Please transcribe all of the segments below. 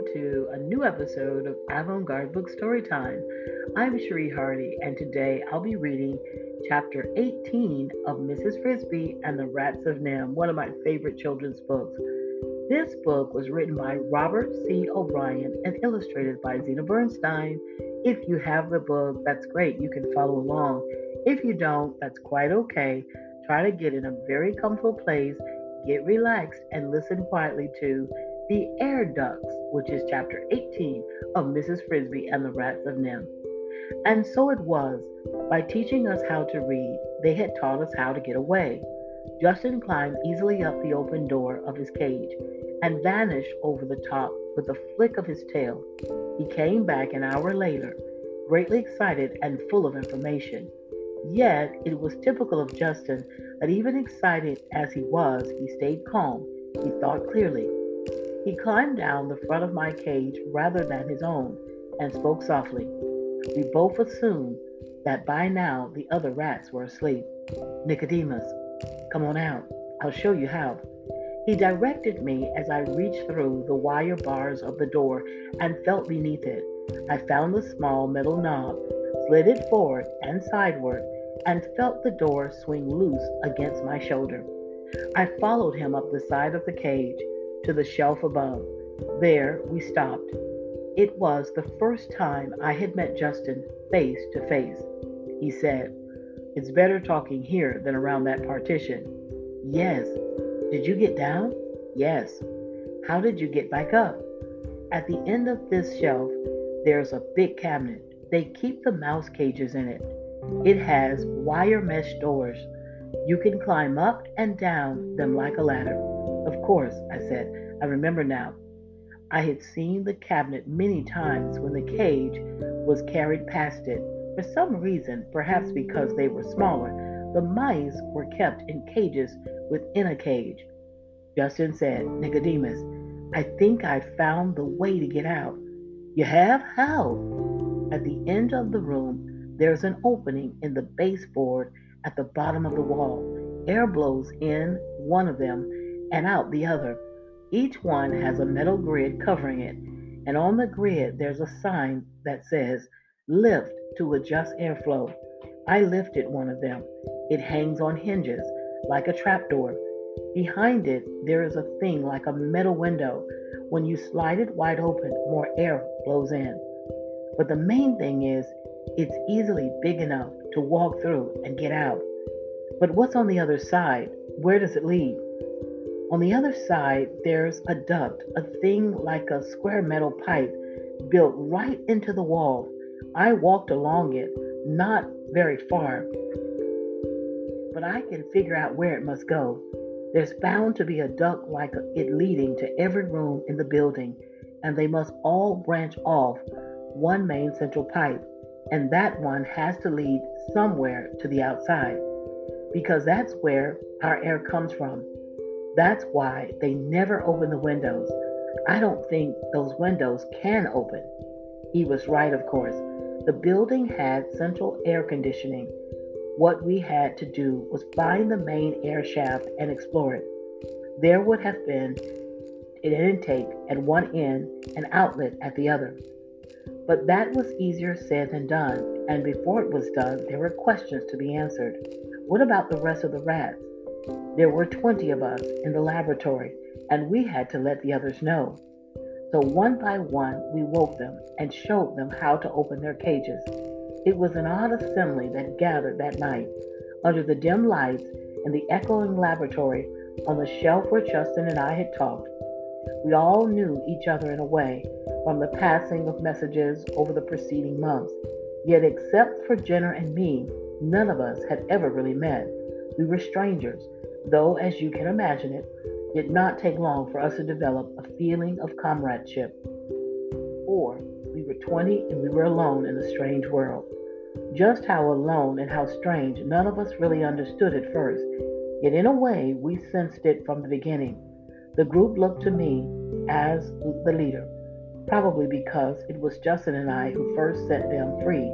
welcome to a new episode of Avant Garde Book Storytime. I'm Cherie Hardy, and today I'll be reading chapter 18 of Mrs. Frisby and the Rats of NIMH, one of my favorite children's books. This book was written by Robert C. O'Brien and illustrated by Zena Bernstein. If you have the book, that's great. You can follow along. If you don't, that's quite okay. Try to get in a very comfortable place get relaxed and listen quietly to The Air Ducts, which is chapter 18 of Mrs. Frisby and the Rats of NIMH. And so it was, by teaching us how to read, they had taught us how to get away. Justin climbed easily up the open door of his cage and vanished over the top with a flick of his tail. He came back an hour later, greatly excited and full of information. Yet it was typical of Justin that even excited as he was, he stayed calm. He thought clearly. He climbed down the front of my cage rather than his own and spoke softly. We both assumed that by now the other rats were asleep. Nicodemus, come on out. I'll show you how. He directed me as I reached through the wire bars of the door and felt beneath it. I found the small metal knob slid it forward and sideward, and felt the door swing loose against my shoulder. I followed him up the side of the cage to the shelf above. There we stopped. It was the first time I had met Justin face to face. He said, It's better talking here than around that partition. Yes. Did you get down? Yes. How did you get back up? At the end of this shelf, there's a big cabinet. They keep the mouse cages in it. It has wire mesh doors. You can climb up and down them like a ladder. Of course, I said, I remember now. I had seen the cabinet many times when the cage was carried past it. For some reason, perhaps because they were smaller, the mice were kept in cages within a cage. Justin said, Nicodemus, I think I found the way to get out. You have? How? At the end of the room, there's an opening in the baseboard at the bottom of the wall. Air blows in one of them and out the other. Each one has a metal grid covering it, and on the grid there's a sign that says lift to adjust airflow. I lifted one of them. It hangs on hinges like a trapdoor. Behind it, there is a thing like a metal window. When you slide it wide open, more air blows in. But the main thing is, it's easily big enough to walk through and get out. But what's on the other side? Where does it lead? On the other side, there's a duct, a thing like a square metal pipe built right into the wall. I walked along it, not very far, but I can figure out where it must go. There's bound to be a duct like it leading to every room in the building, and they must all branch off one main central pipe, and that one has to lead somewhere to the outside because that's where our air comes from. That's why they never open the windows. I don't think those windows can open. He was right, of course. The building had central air conditioning. What we had to do was find the main air shaft and explore it. There would have been an intake at one end and an outlet at the other. But that was easier said than done, and before it was done, there were questions to be answered. What about the rest of the rats? There were 20 of us in the laboratory, and we had to let the others know. So one by one, we woke them and showed them how to open their cages. It was an odd assembly that gathered that night under the dim lights in the echoing laboratory on the shelf where Justin and I had talked. We all knew each other in a way from the passing of messages over the preceding months. Yet, except for Jenner and me, none of us had ever really met. We were strangers, though, as you can imagine it, did not take long for us to develop a feeling of comradeship. Or we were 20 and we were alone in a strange world. Just how alone and how strange, none of us really understood at first. Yet, in a way, we sensed it from the beginning. The group looked to me as the leader probably because it was Justin and I who first set them free,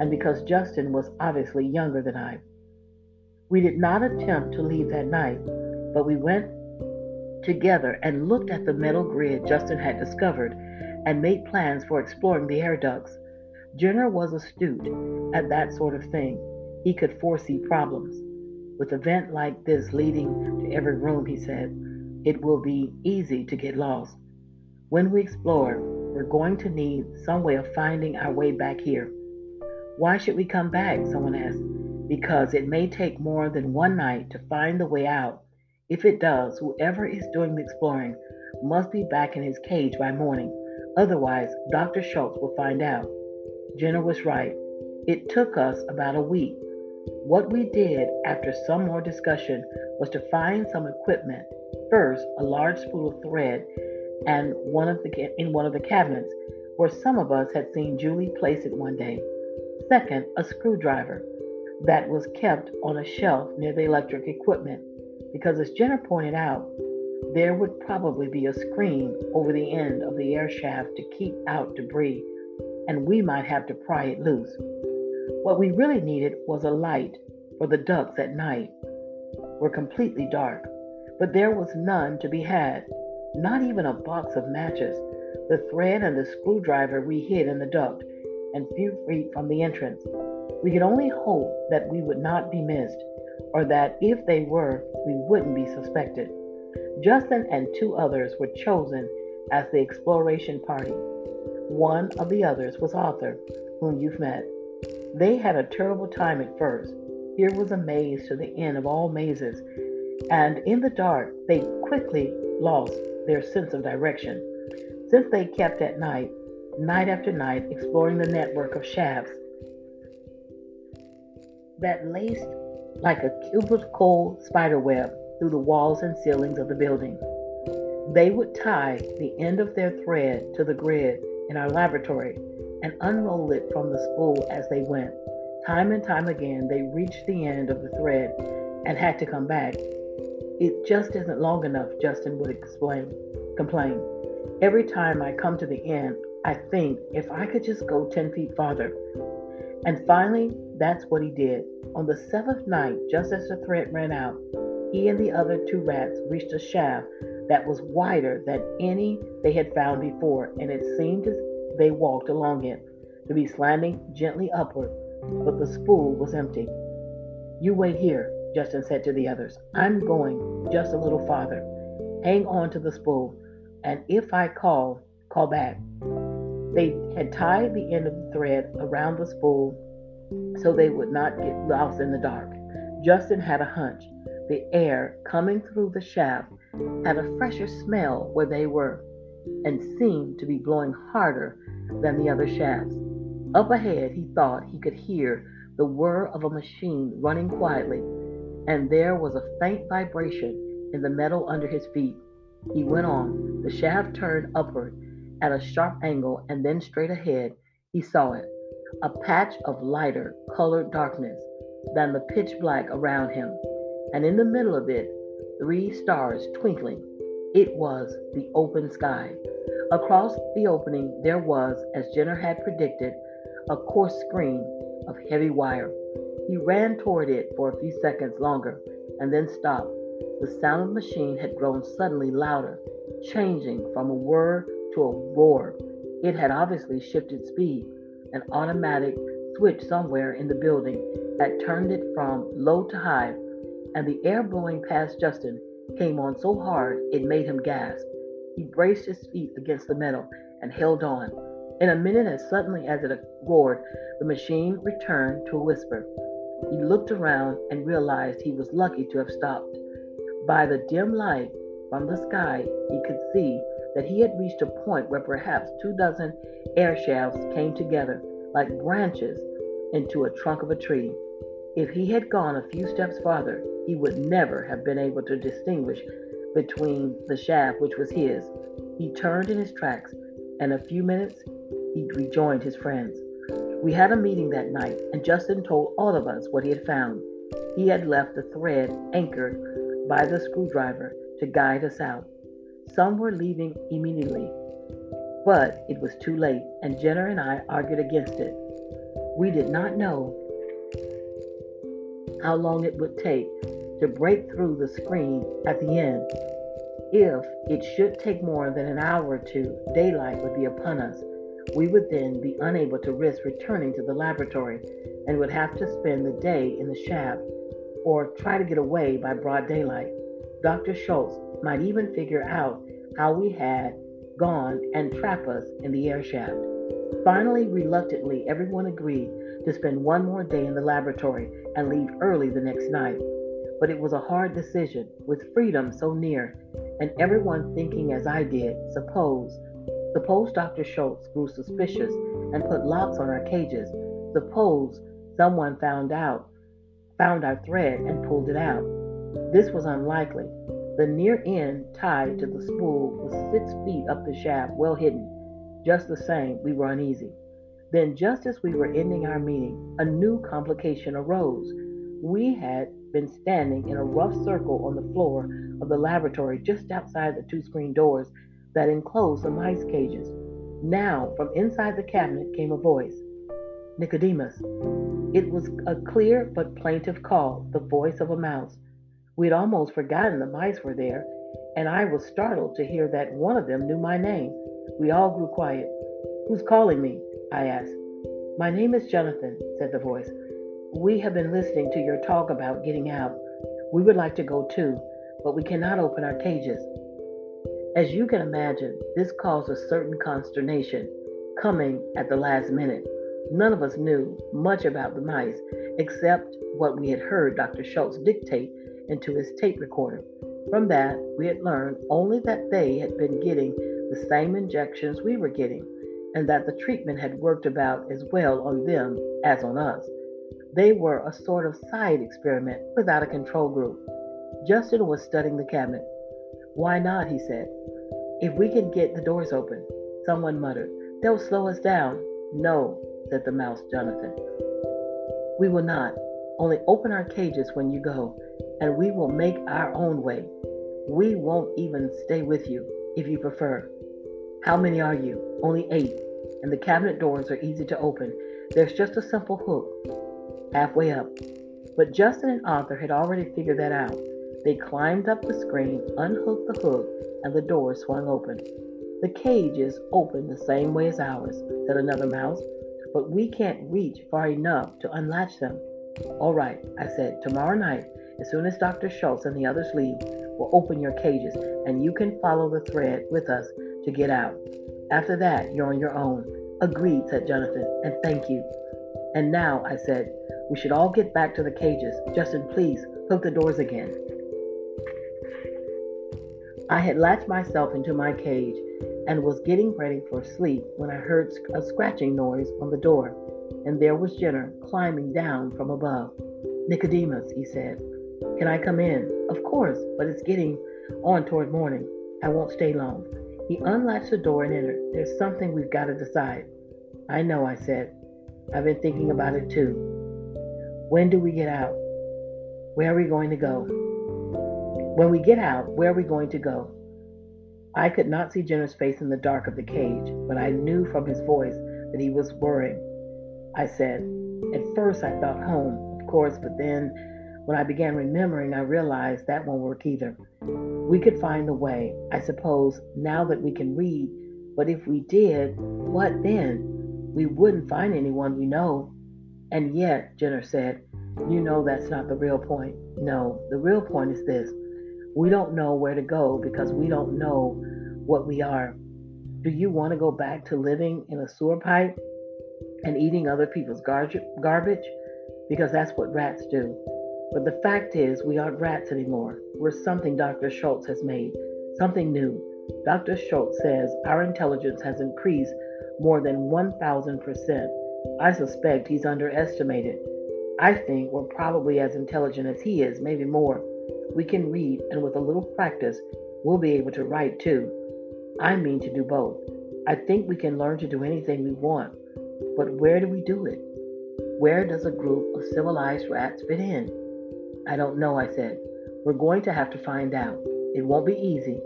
and because Justin was obviously younger than I. We did not attempt to leave that night, but we went together and looked at the metal grid Justin had discovered and made plans for exploring the air ducts. Jenner was astute at that sort of thing. He could foresee problems. With a vent like this leading to every room, he said, it will be easy to get lost. When we explore, we're going to need some way of finding our way back here. Why should we come back? Someone asked. Because it may take more than one night to find the way out. If it does, whoever is doing the exploring must be back in his cage by morning. Otherwise, Dr. Schultz will find out. Jenner was right. It took us about a week. What we did after some more discussion was to find some equipment. First, a large spool of thread and one of the in one of the cabinets where some of us had seen Julie place it one day. Second, a screwdriver that was kept on a shelf near the electric equipment because as Jenner pointed out, there would probably be a screen over the end of the air shaft to keep out debris, and we might have to pry it loose. What we really needed was a light for the ducts at night were completely dark, but there was none to be had not even a box of matches. The thread and the screwdriver we hid in the duct and few feet from the entrance. We could only hope that we would not be missed, or that if they were, we wouldn't be suspected. Justin and two others were chosen as the exploration party. One of the others was Arthur, whom you've met. They had a terrible time at first. Here was a maze to the end of all mazes, and in the dark they quickly lost their sense of direction. Since they kept at night, night after night, exploring the network of shafts that laced like a cubical spiderweb through the walls and ceilings of the building. They would tie the end of their thread to the grid in our laboratory and unroll it from the spool as they went. Time and time again, they reached the end of the thread and had to come back it just isn't long enough, Justin would explain, complain. Every time I come to the end, I think if I could just go 10 feet farther. And finally, that's what he did. On the seventh night, just as the thread ran out, he and the other two rats reached a shaft that was wider than any they had found before, and it seemed as they walked along it to be slanting gently upward, but the spool was empty. You wait here, Justin said to the others. I'm going just a little farther. Hang on to the spool, and if I call, call back. They had tied the end of the thread around the spool so they would not get lost in the dark. Justin had a hunch. The air coming through the shaft had a fresher smell where they were and seemed to be blowing harder than the other shafts. Up ahead, he thought he could hear the whir of a machine running quietly and there was a faint vibration in the metal under his feet. He went on. The shaft turned upward at a sharp angle, and then straight ahead he saw it a patch of lighter colored darkness than the pitch black around him, and in the middle of it, three stars twinkling. It was the open sky. Across the opening, there was, as Jenner had predicted, a coarse screen of heavy wire. He ran toward it for a few seconds longer and then stopped. The sound of the machine had grown suddenly louder, changing from a whir to a roar. It had obviously shifted speed. An automatic switch somewhere in the building had turned it from low to high, and the air blowing past Justin came on so hard it made him gasp. He braced his feet against the metal and held on. In a minute, as suddenly as it roared, the machine returned to a whisper. He looked around and realized he was lucky to have stopped. By the dim light from the sky, he could see that he had reached a point where perhaps two dozen air shafts came together like branches into a trunk of a tree. If he had gone a few steps farther, he would never have been able to distinguish between the shaft which was his. He turned in his tracks, and a few minutes he rejoined his friends. We had a meeting that night, and Justin told all of us what he had found. He had left the thread anchored by the screwdriver to guide us out. Some were leaving immediately, but it was too late, and Jenner and I argued against it. We did not know how long it would take to break through the screen at the end. If it should take more than an hour or two, daylight would be upon us. We would then be unable to risk returning to the laboratory and would have to spend the day in the shaft or try to get away by broad daylight. Dr. Schultz might even figure out how we had gone and trap us in the air shaft. Finally, reluctantly, everyone agreed to spend one more day in the laboratory and leave early the next night. But it was a hard decision, with freedom so near, and everyone thinking as I did. Suppose, suppose Dr. Schultz grew suspicious and put locks on our cages. Suppose someone found out, found our thread and pulled it out. This was unlikely. The near end tied to the spool was six feet up the shaft, well hidden. Just the same, we were uneasy. Then, just as we were ending our meeting, a new complication arose. We had been standing in a rough circle on the floor of the laboratory just outside the two screen doors that enclosed the mice cages. Now, from inside the cabinet came a voice Nicodemus. It was a clear but plaintive call, the voice of a mouse. We'd almost forgotten the mice were there, and I was startled to hear that one of them knew my name. We all grew quiet. Who's calling me? I asked. My name is Jonathan, said the voice. We have been listening to your talk about getting out. We would like to go too, but we cannot open our cages. As you can imagine, this caused a certain consternation, coming at the last minute. None of us knew much about the mice, except what we had heard Dr. Schultz dictate into his tape recorder. From that, we had learned only that they had been getting the same injections we were getting and that the treatment had worked about as well on them as on us. They were a sort of side experiment without a control group. Justin was studying the cabinet. Why not? he said. If we can get the doors open, someone muttered. They'll slow us down. No, said the mouse Jonathan. We will not. Only open our cages when you go, and we will make our own way. We won't even stay with you, if you prefer. How many are you? Only eight, and the cabinet doors are easy to open. There's just a simple hook, halfway up. But Justin and Arthur had already figured that out. They climbed up the screen, unhooked the hook, and the door swung open. The cage is open the same way as ours, said another mouse, but we can't reach far enough to unlatch them. All right, I said, tomorrow night, as soon as Dr. Schultz and the others leave, we'll open your cages, and you can follow the thread with us to get out. After that, you're on your own. Agreed, said Jonathan, and thank you. And now, I said, we should all get back to the cages. Justin, please, hook the doors again. I had latched myself into my cage and was getting ready for sleep when I heard a scratching noise on the door, and there was Jenner climbing down from above. Nicodemus, he said, can I come in? Of course, but it's getting on toward morning. I won't stay long. He unlatched the door and entered. There's something we've got to decide. I know, I said. I've been thinking about it too. When do we get out? Where are we going to go? When we get out, where are we going to go? I could not see Jenner's face in the dark of the cage, but I knew from his voice that he was worrying. I said, At first I thought home, of course, but then when I began remembering, I realized that won't work either. We could find a way, I suppose, now that we can read, but if we did, what then? We wouldn't find anyone we know. And yet, Jenner said, you know that's not the real point. No, the real point is this. We don't know where to go because we don't know what we are. Do you want to go back to living in a sewer pipe and eating other people's gar- garbage? Because that's what rats do. But the fact is, we aren't rats anymore. We're something Dr. Schultz has made, something new. Dr. Schultz says our intelligence has increased more than 1,000%. I suspect he's underestimated. I think we're probably as intelligent as he is, maybe more. We can read, and with a little practice, we'll be able to write too. I mean to do both. I think we can learn to do anything we want. But where do we do it? Where does a group of civilized rats fit in? I don't know, I said. We're going to have to find out. It won't be easy,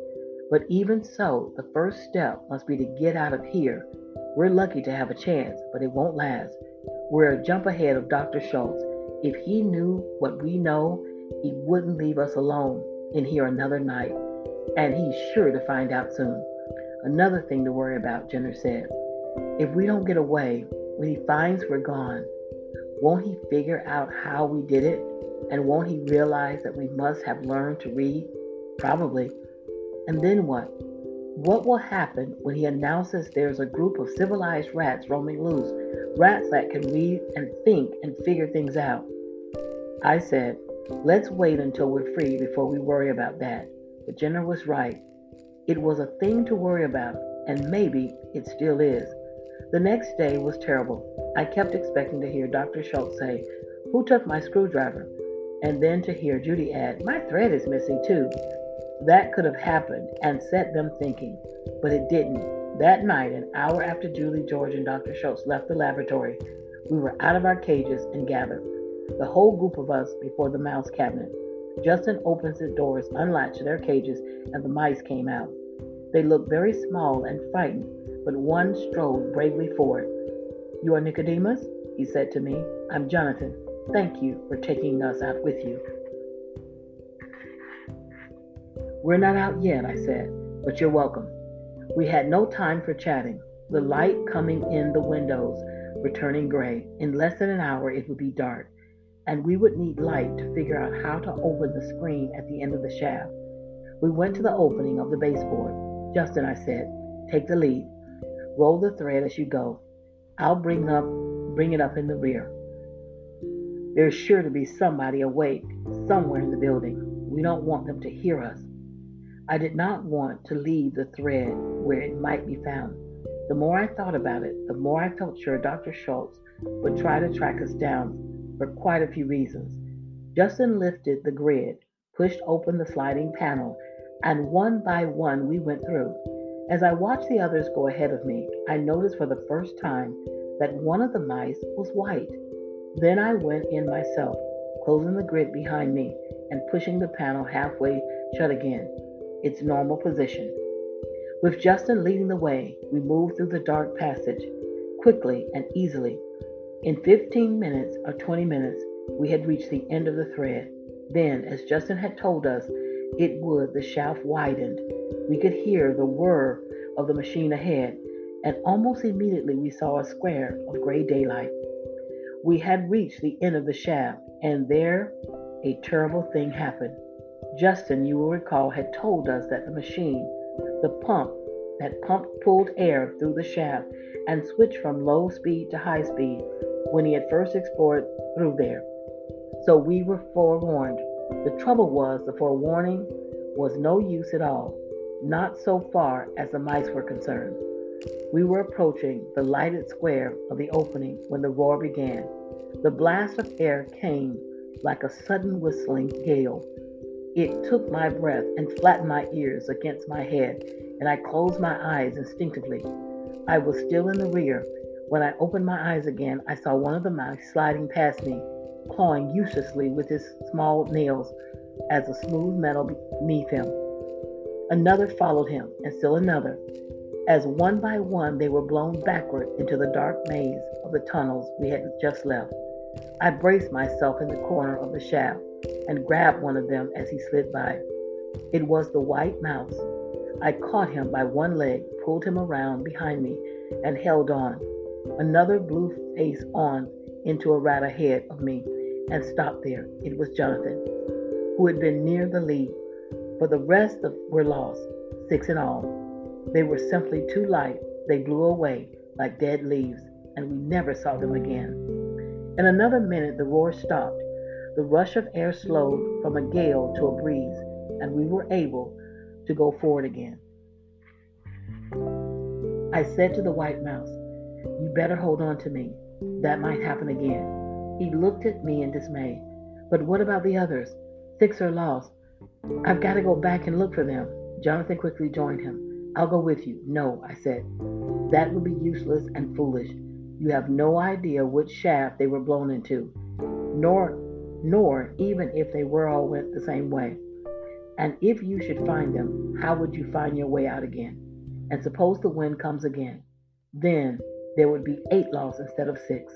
but even so, the first step must be to get out of here. We're lucky to have a chance, but it won't last. We're a jump ahead of Dr. Schultz. If he knew what we know, he wouldn't leave us alone in here another night. and he's sure to find out soon. Another thing to worry about, Jenner said. If we don't get away, when he finds we're gone, won't he figure out how we did it? And won't he realize that we must have learned to read? Probably. And then what? What will happen when he announces there's a group of civilized rats roaming loose? Rats that can read and think and figure things out. I said, let's wait until we're free before we worry about that. But Jenner was right. It was a thing to worry about, and maybe it still is. The next day was terrible. I kept expecting to hear Dr. Schultz say, Who took my screwdriver? And then to hear Judy add, My thread is missing too. That could have happened and set them thinking, but it didn't. That night, an hour after Julie, George, and Dr. Schultz left the laboratory, we were out of our cages and gathered, the whole group of us before the mouse cabinet. Justin opens the doors, unlatched their cages, and the mice came out. They looked very small and frightened, but one strode bravely forward. You are Nicodemus? he said to me. I'm Jonathan. Thank you for taking us out with you. We're not out yet, I said, but you're welcome. We had no time for chatting. The light coming in the windows were turning gray. In less than an hour, it would be dark, and we would need light to figure out how to open the screen at the end of the shaft. We went to the opening of the baseboard. Justin, I said, take the lead. Roll the thread as you go. I'll bring up bring it up in the rear. There's sure to be somebody awake somewhere in the building. We don't want them to hear us. I did not want to leave the thread where it might be found. The more I thought about it, the more I felt sure Dr. Schultz would try to track us down for quite a few reasons. Justin lifted the grid, pushed open the sliding panel, and one by one we went through. As I watched the others go ahead of me, I noticed for the first time that one of the mice was white. Then I went in myself, closing the grid behind me and pushing the panel halfway shut again its normal position. With Justin leading the way, we moved through the dark passage quickly and easily. In 15 minutes or 20 minutes, we had reached the end of the thread. Then, as Justin had told us it would, the shaft widened. We could hear the whir of the machine ahead, and almost immediately we saw a square of gray daylight. We had reached the end of the shaft, and there a terrible thing happened. Justin, you will recall, had told us that the machine, the pump that pump pulled air through the shaft and switched from low speed to high speed when he had first explored through there. So we were forewarned. The trouble was the forewarning was no use at all, not so far as the mice were concerned. We were approaching the lighted square of the opening when the roar began. The blast of air came like a sudden whistling gale it took my breath and flattened my ears against my head, and I closed my eyes instinctively. I was still in the rear. When I opened my eyes again, I saw one of the mice sliding past me, clawing uselessly with his small nails as the smooth metal beneath him. Another followed him, and still another, as one by one they were blown backward into the dark maze of the tunnels we had just left. I braced myself in the corner of the shaft and grabbed one of them as he slid by. It was the white mouse. I caught him by one leg, pulled him around behind me, and held on. Another blew face on into a rat ahead of me and stopped there. It was Jonathan, who had been near the lead, but the rest of, were lost, six in all. They were simply too light. They blew away like dead leaves, and we never saw them again. In another minute, the roar stopped, the rush of air slowed from a gale to a breeze, and we were able to go forward again. I said to the white mouse, You better hold on to me. That might happen again. He looked at me in dismay. But what about the others? Six are lost. I've got to go back and look for them. Jonathan quickly joined him. I'll go with you. No, I said. That would be useless and foolish. You have no idea which shaft they were blown into, nor nor even if they were all went the same way. And if you should find them, how would you find your way out again? And suppose the wind comes again. Then there would be eight lost instead of six.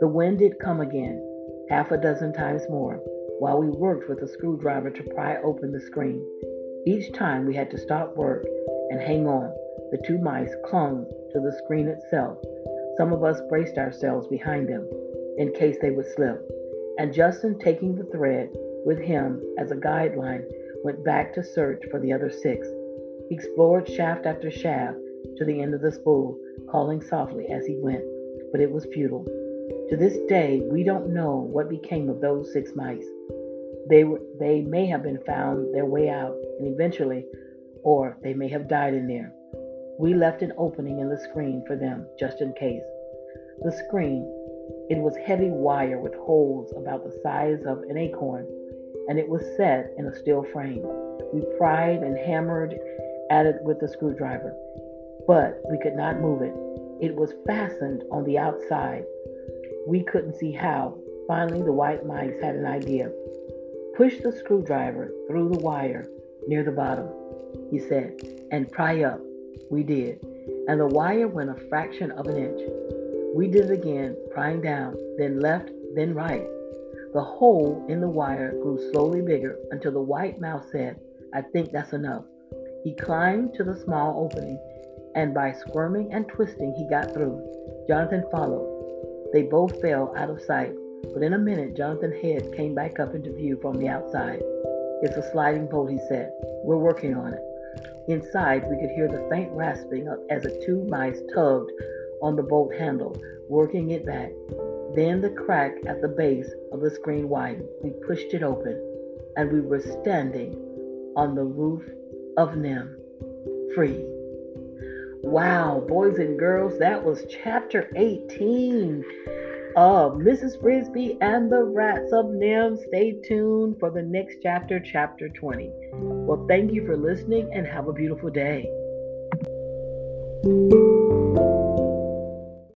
The wind did come again, half a dozen times more, while we worked with a screwdriver to pry open the screen. Each time we had to stop work and hang on. The two mice clung to the screen itself. Some of us braced ourselves behind them in case they would slip. And Justin, taking the thread with him as a guideline, went back to search for the other six. He explored shaft after shaft to the end of the spool, calling softly as he went, but it was futile. To this day, we don't know what became of those six mice. They, were, they may have been found their way out, and eventually, or they may have died in there. We left an opening in the screen for them just in case. The screen, it was heavy wire with holes about the size of an acorn, and it was set in a steel frame. We pried and hammered at it with a screwdriver, but we could not move it. It was fastened on the outside. We couldn't see how. Finally, the white mice had an idea. Push the screwdriver through the wire near the bottom, he said, and pry up. We did, and the wire went a fraction of an inch. We did it again, prying down, then left, then right. The hole in the wire grew slowly bigger until the white mouse said, I think that's enough. He climbed to the small opening, and by squirming and twisting, he got through. Jonathan followed. They both fell out of sight, but in a minute, Jonathan's head came back up into view from the outside. It's a sliding bolt, he said. We're working on it. Inside, we could hear the faint rasping as the two mice tugged on the bolt handle, working it back. Then the crack at the base of the screen widened. We pushed it open, and we were standing on the roof of NIMH, free. Wow, boys and girls, that was chapter 18 of Mrs. Frisby and the Rats of NIMH. Stay tuned for the next chapter, chapter 20. Well, thank you for listening and have a beautiful day.